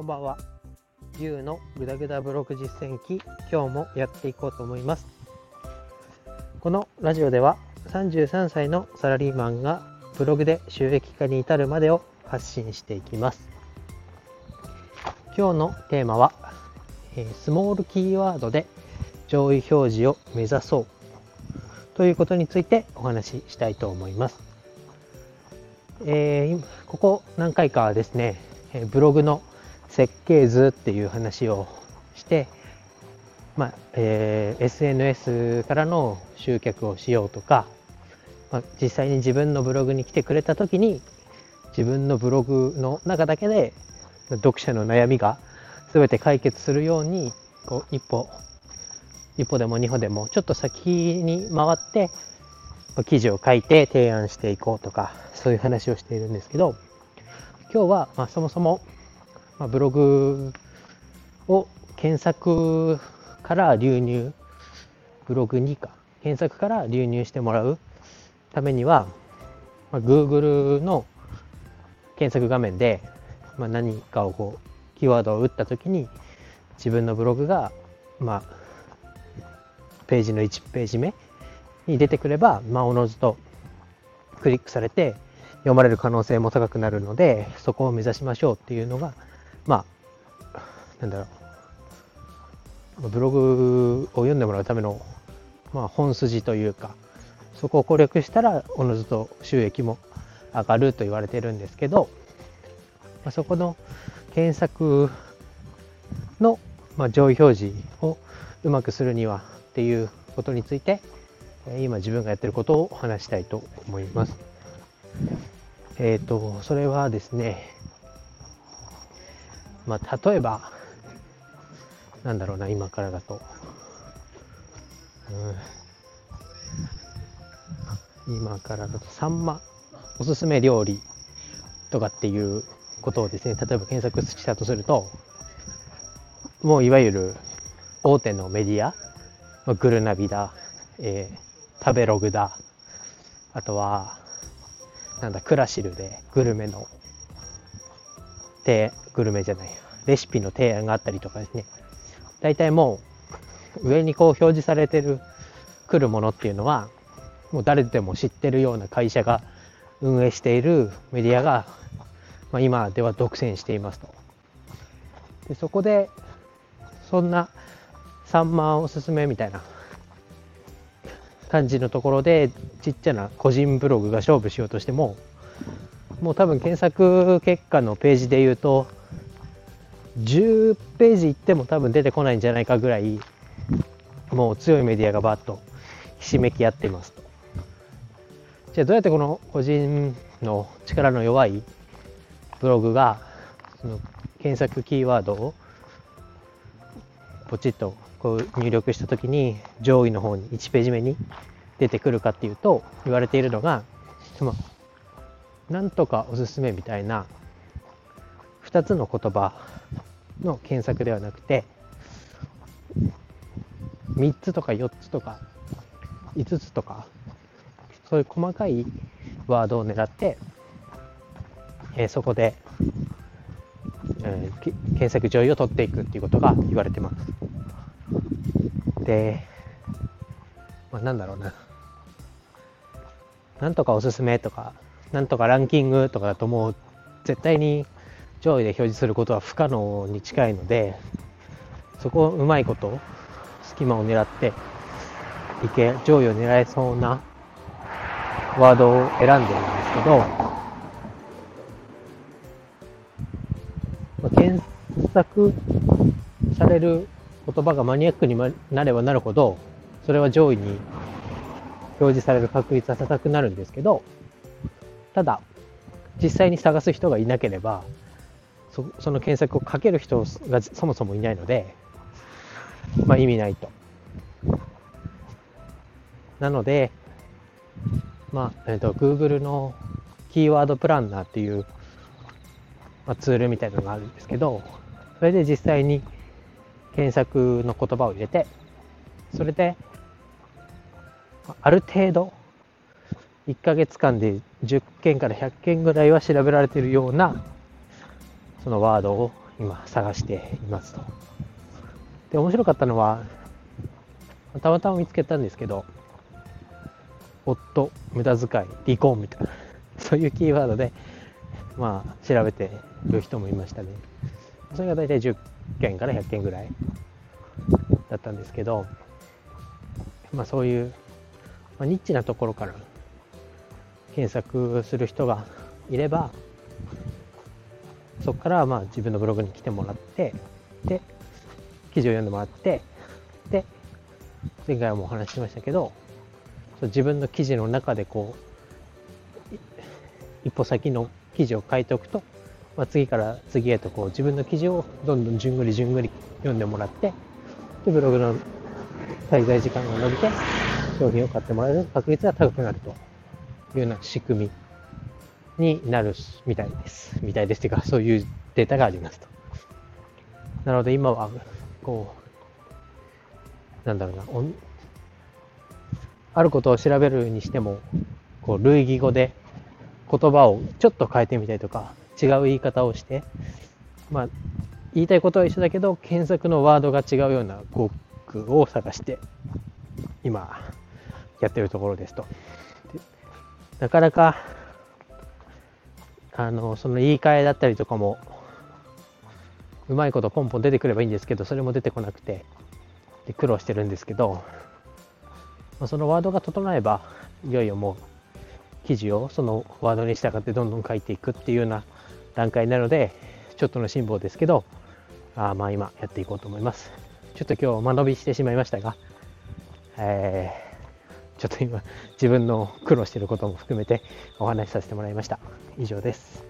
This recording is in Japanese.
こんばんは。ゆうのぐだぐだブログ実践記、今日もやっていこうと思います。このラジオでは、33歳のサラリーマンがブログで収益化に至るまでを発信していきます。今日のテーマは、えスモールキーワードで上位表示を目指そうということについてお話ししたいと思います。えー、ここ何回かですね、ブログの設計図っていう話をして、まあえー、SNS からの集客をしようとか、まあ、実際に自分のブログに来てくれた時に自分のブログの中だけで読者の悩みが全て解決するようにこう一歩一歩でも二歩でもちょっと先に回って記事を書いて提案していこうとかそういう話をしているんですけど今日はまそもそもまあ、ブログを検索から流入、ブログにか、検索から流入してもらうためには、まあ、Google の検索画面で、まあ、何かをこう、キーワードを打ったときに、自分のブログが、まあ、ページの1ページ目に出てくれば、まあ、おのずとクリックされて読まれる可能性も高くなるので、そこを目指しましょうっていうのが、まあ、なんだろう、ブログを読んでもらうための、まあ、本筋というか、そこを攻略したら、おのずと収益も上がると言われてるんですけど、まあ、そこの検索の、まあ、上位表示をうまくするにはっていうことについて、今自分がやってることを話したいと思います。えっ、ー、と、それはですね、まあ、例えば、なんだろうな、今からだと。うん、今からだと、サンマ、おすすめ料理とかっていうことをですね、例えば検索したとすると、もういわゆる大手のメディア、グルナビだ、えー、食べログだ、あとは、なんだ、クラシルでグルメので、グルメじゃない、レシピの提案があったりとかですね、大体もう上にこう表示されてる、来るものっていうのは、もう誰でも知ってるような会社が運営しているメディアが、まあ、今では独占していますと。でそこで、そんな3万おすすめみたいな感じのところで、ちっちゃな個人ブログが勝負しようとしても、もう多分検索結果のページで言うと、10ページいっても多分出てこないんじゃないかぐらい、もう強いメディアがバッとひしめき合っていますと。じゃあどうやってこの個人の力の弱いブログが、その検索キーワードをポチッとこう入力した時に上位の方に1ページ目に出てくるかっていうと言われているのが、そのなんとかおすすめみたいな2つの言葉の検索ではなくて3つとか4つとか5つとかそういう細かいワードを狙って、えー、そこで、えー、検索上位を取っていくっていうことが言われてます。で、まあ、なんだろうな。なんとかおすすめとかなんとかランキングとかだともう絶対に上位で表示することは不可能に近いのでそこをうまいこと隙間を狙っていけ上位を狙えそうなワードを選んでるんですけど、まあ、検索される言葉がマニアックになればなるほどそれは上位に表示される確率は高くなるんですけどただ、実際に探す人がいなければ、そその検索をかける人がそもそもいないので、まあ意味ないと。なので、まあ、えっ、ー、と、Google のキーワードプランナーっていう、まあ、ツールみたいなのがあるんですけど、それで実際に検索の言葉を入れて、それで、ある程度1ヶ月間で10件から100件ぐらいは調べられているようなそのワードを今探していますと。で、面白かったのは、たまたま見つけたんですけど、夫、無駄遣い、離婚みたいな、そういうキーワードで、まあ、調べてる人もいましたね。それが大体10件から100件ぐらいだったんですけど、まあそういう、まあ、ニッチなところから検索する人がいれば、そこからまあ自分のブログに来てもらって、で、記事を読んでもらって、で、前回もお話ししましたけど、自分の記事の中でこう、一歩先の記事を書いておくと、まあ、次から次へとこう自分の記事をどんどんじゅんぐりじゅんぐり読んでもらって、で、ブログの滞在時間が伸びて、商品を買ってもらえる確率が高くなると。いうような仕組みになるみたいです。みたいですというか、そういうデータがありますと。なので今は、こう、なんだろうな、あることを調べるにしても、こう、類義語で言葉をちょっと変えてみたりとか、違う言い方をして、まあ、言いたいことは一緒だけど、検索のワードが違うような語句を探して、今、やってるところですと。なかなか、あの、その言い換えだったりとかも、うまいことポンポン出てくればいいんですけど、それも出てこなくて、で苦労してるんですけど、まあそのワードが整えば、いよいよもう、記事をそのワードに従ってどんどん書いていくっていうような段階なので、ちょっとの辛抱ですけど、あまあ今やっていこうと思います。ちょっと今日間延びしてしまいましたが、えー、ちょっと今自分の苦労していることも含めてお話しさせてもらいました。以上です。